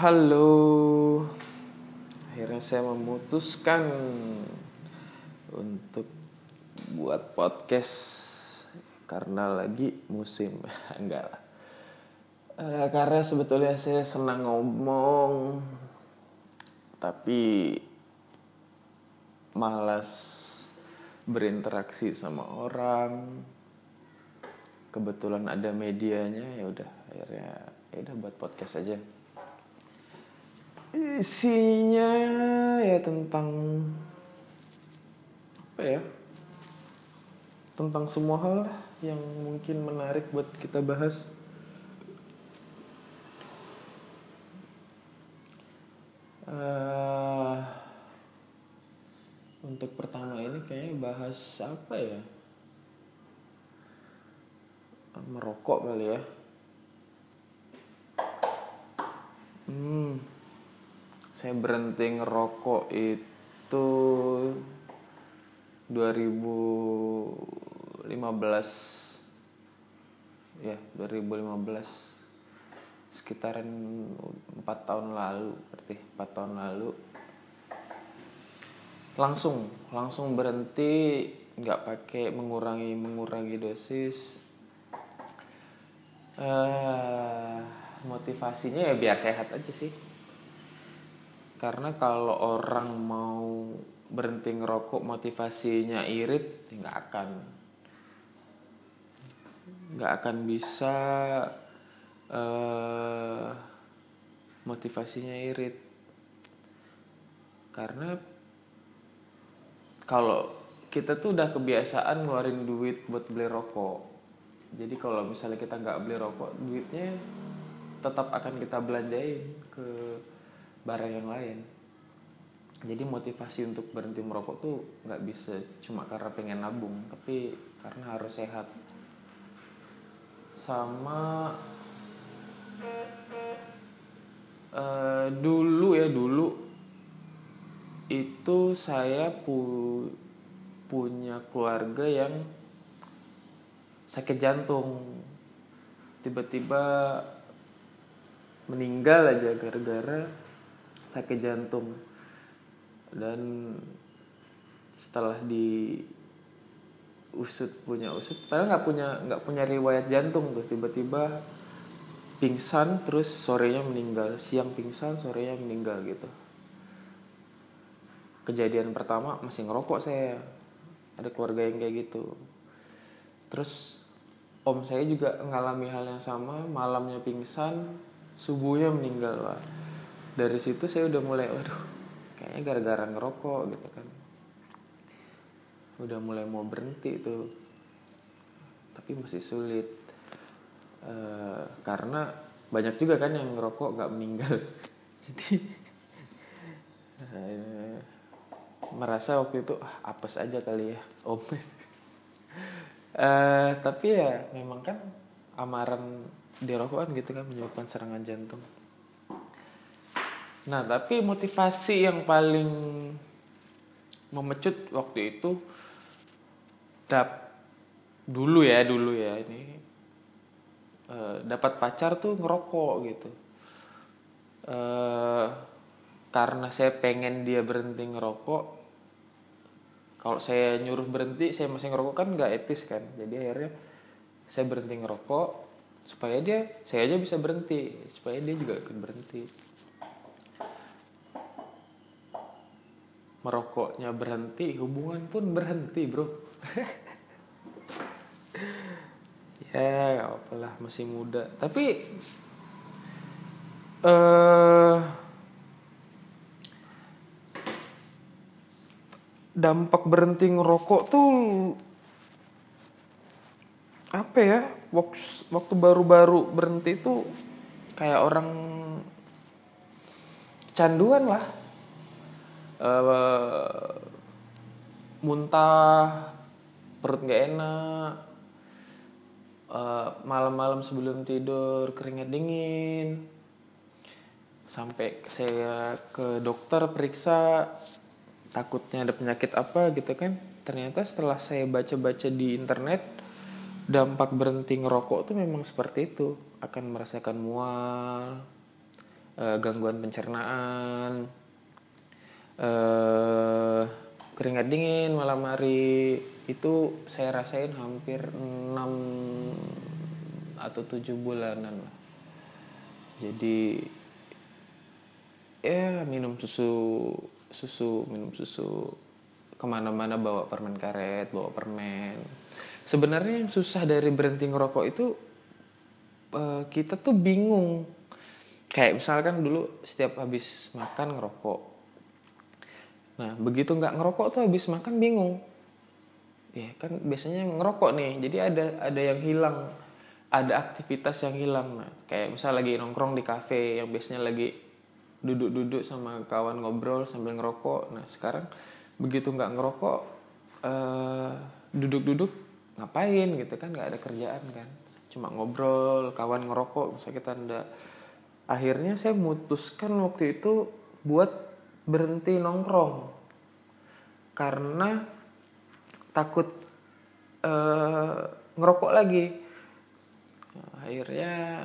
Halo, akhirnya saya memutuskan untuk buat podcast karena lagi musim enggak lah. Eh, karena sebetulnya saya senang ngomong, tapi malas berinteraksi sama orang. Kebetulan ada medianya ya udah akhirnya ya udah buat podcast aja isinya ya tentang apa ya? Tentang semua hal yang mungkin menarik buat kita bahas. Eh, untuk pertama ini kayaknya bahas apa ya? Merokok kali ya. Hmm saya berhenti ngerokok itu 2015 ya 2015 sekitaran empat tahun lalu berarti empat tahun lalu. Langsung langsung berhenti nggak pakai mengurangi mengurangi dosis. Eh motivasinya ya biar sehat aja sih karena kalau orang mau berhenti ngerokok motivasinya irit ya nggak akan. Nggak akan bisa eh motivasinya irit. Karena kalau kita tuh udah kebiasaan ngeluarin duit buat beli rokok. Jadi kalau misalnya kita nggak beli rokok duitnya tetap akan kita belanjain ke barang yang lain. Jadi motivasi untuk berhenti merokok tuh nggak bisa cuma karena pengen nabung tapi karena harus sehat. Sama uh, dulu ya dulu itu saya pu punya keluarga yang sakit jantung. Tiba-tiba meninggal aja gara-gara sakit jantung. Dan setelah di usut punya usut padahal nggak punya nggak punya riwayat jantung tuh. Tiba-tiba pingsan terus sorenya meninggal. Siang pingsan sorenya meninggal gitu. Kejadian pertama masih ngerokok saya. Ada keluarga yang kayak gitu. Terus om saya juga ngalami hal yang sama. Malamnya pingsan subuhnya meninggal lah dari situ saya udah mulai waduh kayaknya gara-gara ngerokok gitu kan. Udah mulai mau berhenti tuh. Tapi masih sulit. E, karena banyak juga kan yang ngerokok nggak meninggal. Jadi e, merasa waktu itu ah, apes aja kali ya om e, tapi ya memang kan amaran di rokok kan gitu kan menyebabkan serangan jantung nah tapi motivasi yang paling memecut waktu itu dap dulu ya dulu ya ini e, dapat pacar tuh ngerokok gitu. E, karena saya pengen dia berhenti ngerokok kalau saya nyuruh berhenti saya masih ngerokok kan nggak etis kan. Jadi akhirnya saya berhenti ngerokok supaya dia saya aja bisa berhenti supaya dia juga ikut berhenti merokoknya berhenti hubungan pun berhenti bro. Ya apalah masih muda. Tapi uh, dampak berhenti ngerokok tuh apa ya? Waktu baru-baru berhenti tuh kayak orang canduan lah uh, muntah perut nggak enak uh, malam-malam sebelum tidur keringat dingin. Sampai saya ke dokter periksa takutnya ada penyakit apa gitu kan. Ternyata setelah saya baca-baca di internet dampak berhenti ngerokok tuh memang seperti itu. Akan merasakan mual uh, gangguan pencernaan uh, keringat dingin malam hari itu saya rasain hampir 6 atau 7 bulanan lah. Jadi ya minum susu susu minum susu. Ke mana-mana bawa permen karet bawa permen. Sebenarnya yang susah dari berhenti ngerokok itu uh, kita tuh bingung. Kayak misalkan dulu setiap habis makan ngerokok nah begitu nggak ngerokok tuh habis makan bingung. Ya kan biasanya ngerokok nih jadi ada ada yang hilang. Ada aktivitas yang hilang. Nah kayak misal lagi nongkrong di kafe yang biasanya lagi duduk-duduk sama kawan ngobrol sambil ngerokok. Nah sekarang begitu nggak ngerokok uh, duduk-duduk ngapain gitu kan? Nggak ada kerjaan kan? Cuma ngobrol kawan ngerokok. Misalnya kita ndak akhirnya saya memutuskan waktu itu buat berhenti nongkrong. Karena takut uh, ngerokok lagi. Akhirnya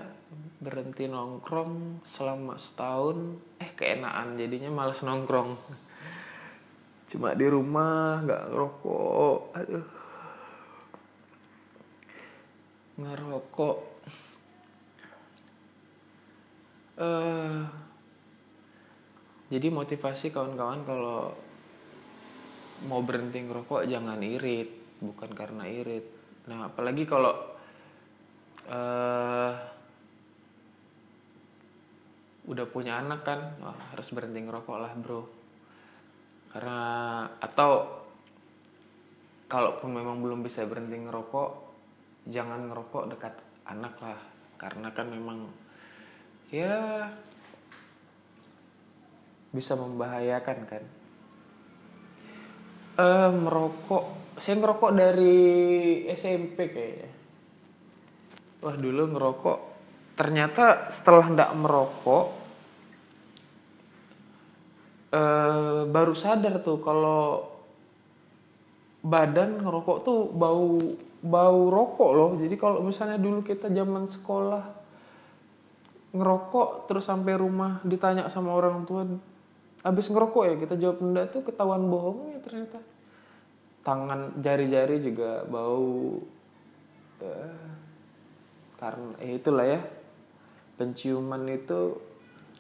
berhenti nongkrong selama setahun. Eh keenaan jadinya males nongkrong. Cuma di rumah nggak ngerokok. Aduh. Ngerokok. Uh, jadi motivasi kawan-kawan kalau mau berhenti ngerokok jangan irit. Bukan karena irit. Nah apalagi kalau uh, udah punya anak kan wah, harus berhenti ngerokok lah bro. Karena atau kalaupun memang belum bisa berhenti ngerokok jangan ngerokok dekat anak lah. Karena kan memang ya bisa membahayakan kan? Uh, merokok. Saya ngerokok dari SMP kayaknya. Wah dulu ngerokok. Ternyata setelah ndak merokok eh, baru sadar tuh kalau badan ngerokok tuh bau bau rokok loh. Jadi kalau misalnya dulu kita zaman sekolah ngerokok terus sampai rumah ditanya sama orang tua habis ngerokok ya kita jawab enggak tuh ketahuan bohong ya ternyata. Tangan jari-jari juga bau. Eh, karena eh, itulah ya. Penciuman itu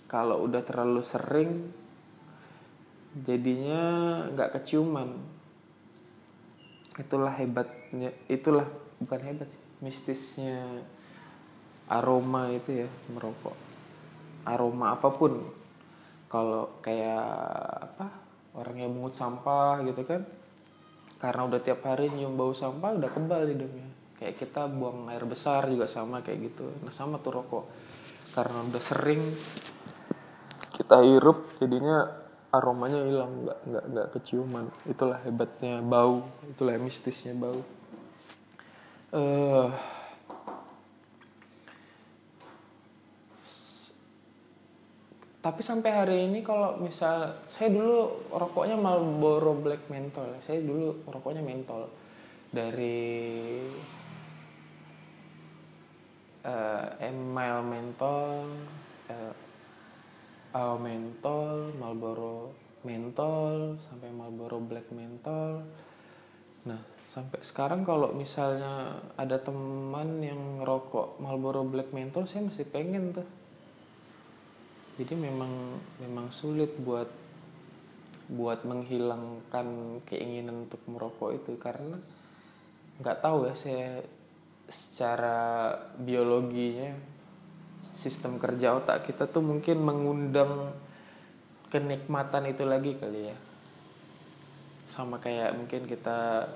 kalau udah terlalu sering jadinya nggak keciuman. Itulah hebatnya itulah bukan hebat sih mistisnya aroma itu ya merokok. Aroma apa pun kalau kayak apa orang yang mengut sampah gitu kan karena udah tiap hari nyium bau sampah udah kebal hidungnya kayak kita buang air besar juga sama kayak gitu. Nah sama tuh rokok. Karena udah sering kita hirup jadinya aromanya hilang. Nggak nggak nggak keciuman. Itulah hebatnya bau. Itulah mistisnya bau. Uh, tapi sampai hari ini kalau misal saya dulu rokoknya Marlboro Black Menthol. Saya dulu rokoknya mentol dari uh, email mentol uh, uh, mentol Marlboro mentol sampai Marlboro black mentol nah sampai sekarang kalau misalnya ada teman yang ngerokok Marlboro black mentol saya masih pengen tuh jadi memang memang sulit buat buat menghilangkan keinginan untuk merokok itu karena nggak tahu ya saya secara biologinya sistem kerja otak kita tuh mungkin mengundang kenikmatan itu lagi kali ya. Sama kayak mungkin kita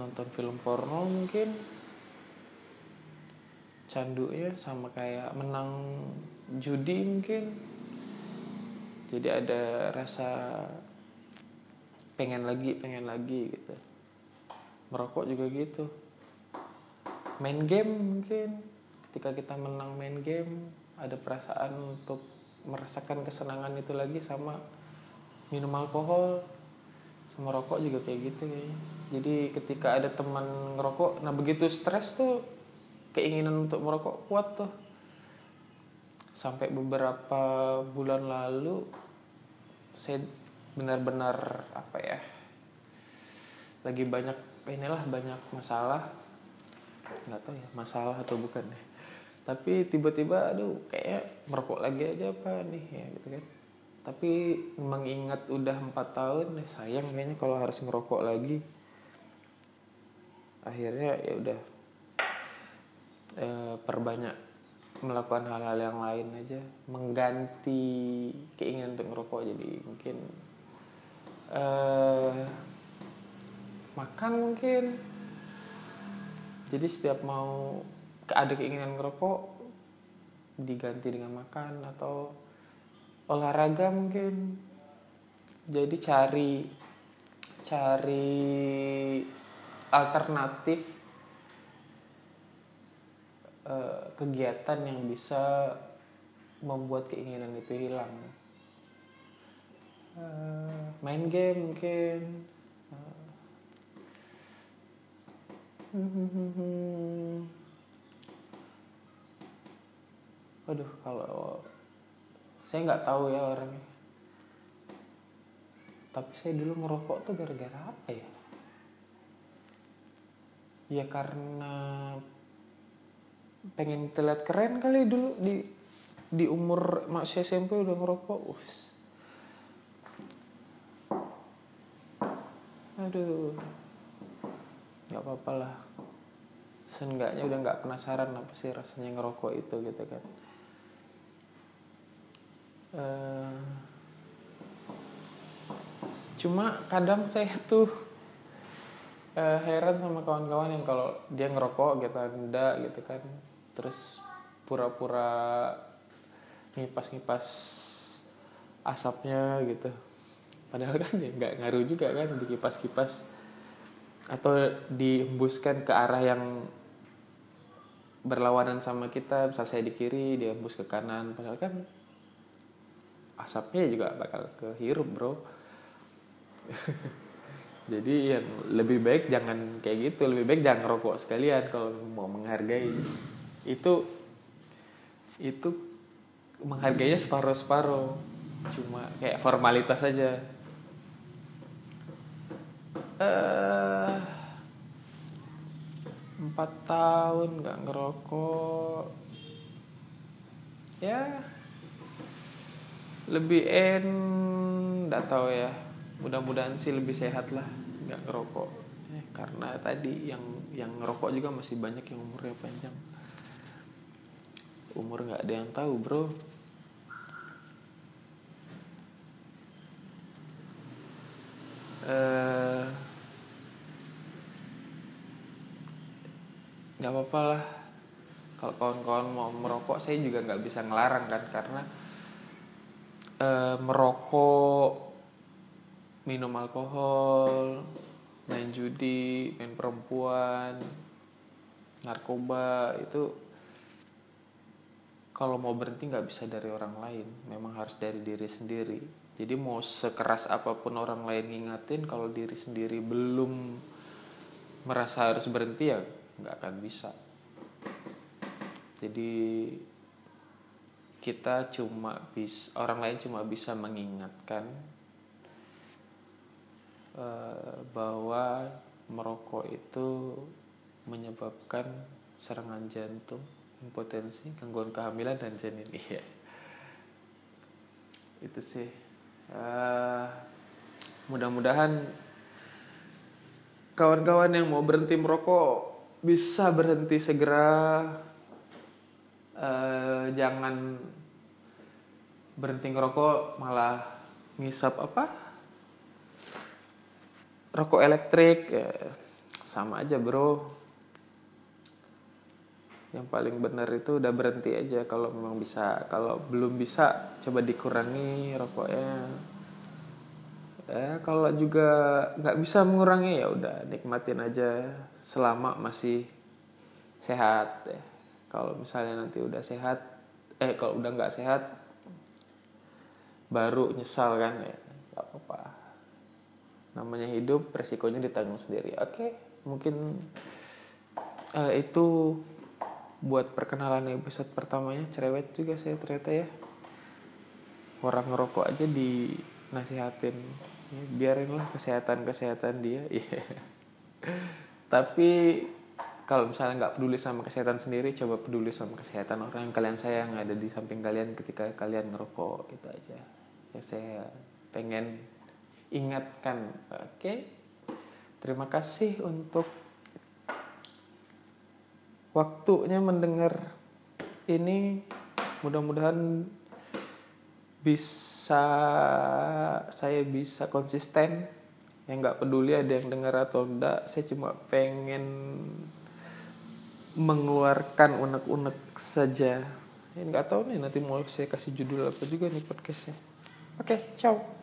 nonton film porno mungkin candu ya sama kayak menang judi mungkin. Jadi ada rasa pengen lagi pengen lagi gitu. Merokok juga gitu. Main game mungkin. Ketika kita menang main game ada perasaan untuk merasakan kesenangan itu lagi sama minum alkohol. Sama rokok juga kayak gitu kayaknya. Jadi ketika ada teman ngerokok nah begitu stres tuh keinginan untuk merokok kuat tuh. Sampai beberapa bulan lalu saya benar-benar apa ya lagi banyak inilah banyak masalah. Nggak tahu ya masalah atau bukan ya. Tapi tiba-tiba aduh kayak merokok lagi aja apa nih ya gitu kan. Tapi mengingat udah empat tahun sayang kayaknya kalau harus ngerokok lagi. Akhirnya ya udah e, perbanyak melakukan hal-hal yang lain aja. Mengganti keinginan untuk ngerokok jadi mungkin e, makan mungkin. Jadi setiap mau ada keinginan ngerokok diganti dengan makan atau olahraga mungkin. Jadi cari cari alternatif uh, kegiatan yang bisa membuat keinginan itu hilang uh, main game mungkin uh, Waduh, kalau saya nggak tahu ya orangnya. Tapi saya dulu ngerokok tuh gara-gara apa ya? ya karena pengen terlihat keren kali dulu di di umur masih SMP udah ngerokok. Us. Aduh. Nggak apa-apa lah. Seenggaknya udah nggak penasaran apa sih rasanya ngerokok itu gitu kan. Uh, cuma kadang saya tuh uh, heran sama kawan-kawan yang kalau dia ngerokok gitu enggak gitu kan terus pura-pura ngipas-ngipas asapnya gitu. Padahal kan ya nggak ngaruh juga kan dikipas-kipas atau dihembuskan ke arah yang berlawanan sama kita misal saya di kiri dia hembus ke kanan. Padahal kan asapnya juga bakal kehirup bro. Jadi yang lebih baik jangan kayak gitu lebih baik jangan rokok sekalian kalau mau menghargai itu itu menghargainya separuh separuh cuma kayak formalitas aja. Uh, empat tahun nggak ngerokok. Ya lebih en nggak tahu ya. Mudah-mudahan sih lebih sehat lah nggak ngerokok. Eh, karena tadi yang yang ngerokok juga masih banyak yang umurnya panjang umur nggak ada yang tahu bro. Eh, nggak uh, apa-apa lah. Kalau kawan-kawan mau merokok saya juga nggak bisa ngelarang kan karena uh, merokok minum alkohol main judi main perempuan narkoba itu kalau mau berhenti nggak bisa dari orang lain. Memang harus dari diri sendiri. Jadi mau sekeras apa pun orang lain ngingatin kalau diri sendiri belum merasa harus berhenti ya nggak akan bisa. Jadi kita cuma bisa orang lain cuma bisa mengingatkan Eh, bahwa merokok itu menyebabkan serangan jantung, impotensi, gangguan kehamilan dan janin. Iya. Itu sih. Uh, mudah-mudahan kawan-kawan yang mau berhenti merokok bisa berhenti segera. Uh, jangan berhenti ngerokok malah ngisap apa rokok elektrik ya, sama aja bro yang paling benar itu udah berhenti aja kalau memang bisa. Kalau belum bisa coba dikurangi rokoknya. Ya kalau juga nggak bisa mengurangi ya udah nikmatin aja selama masih sehat ya. Kalau misalnya nanti udah sehat eh kalau udah nggak sehat baru nyesal kan ya. Nggak apa-apa. Namanya hidup resikonya ditanggung sendiri. Oke okay, mungkin uh, itu buat perkenalan episode pertamanya cerewet juga saya ternyata ya. Orang ngerokok aja dinasihatin. Ya, biarinlah kesehatan kesehatan dia. Iya. Tapi kalau misalnya nggak peduli sama kesehatan sendiri coba peduli sama kesehatan orang yang kalian sayang ada di samping kalian ketika kalian ngerokok itu aja. Ya saya pengen ingatkan. Oke. Terima kasih untuk waktunya mendengar ini mudah-mudahan bisa saya bisa konsisten. Yang nggak peduli ada yang dengar atau enggak saya cuma pengen mengeluarkan unek-unek saja. Ini nggak tahu nih nanti mau saya kasih judul apa juga nih podcastnya. Oke ciao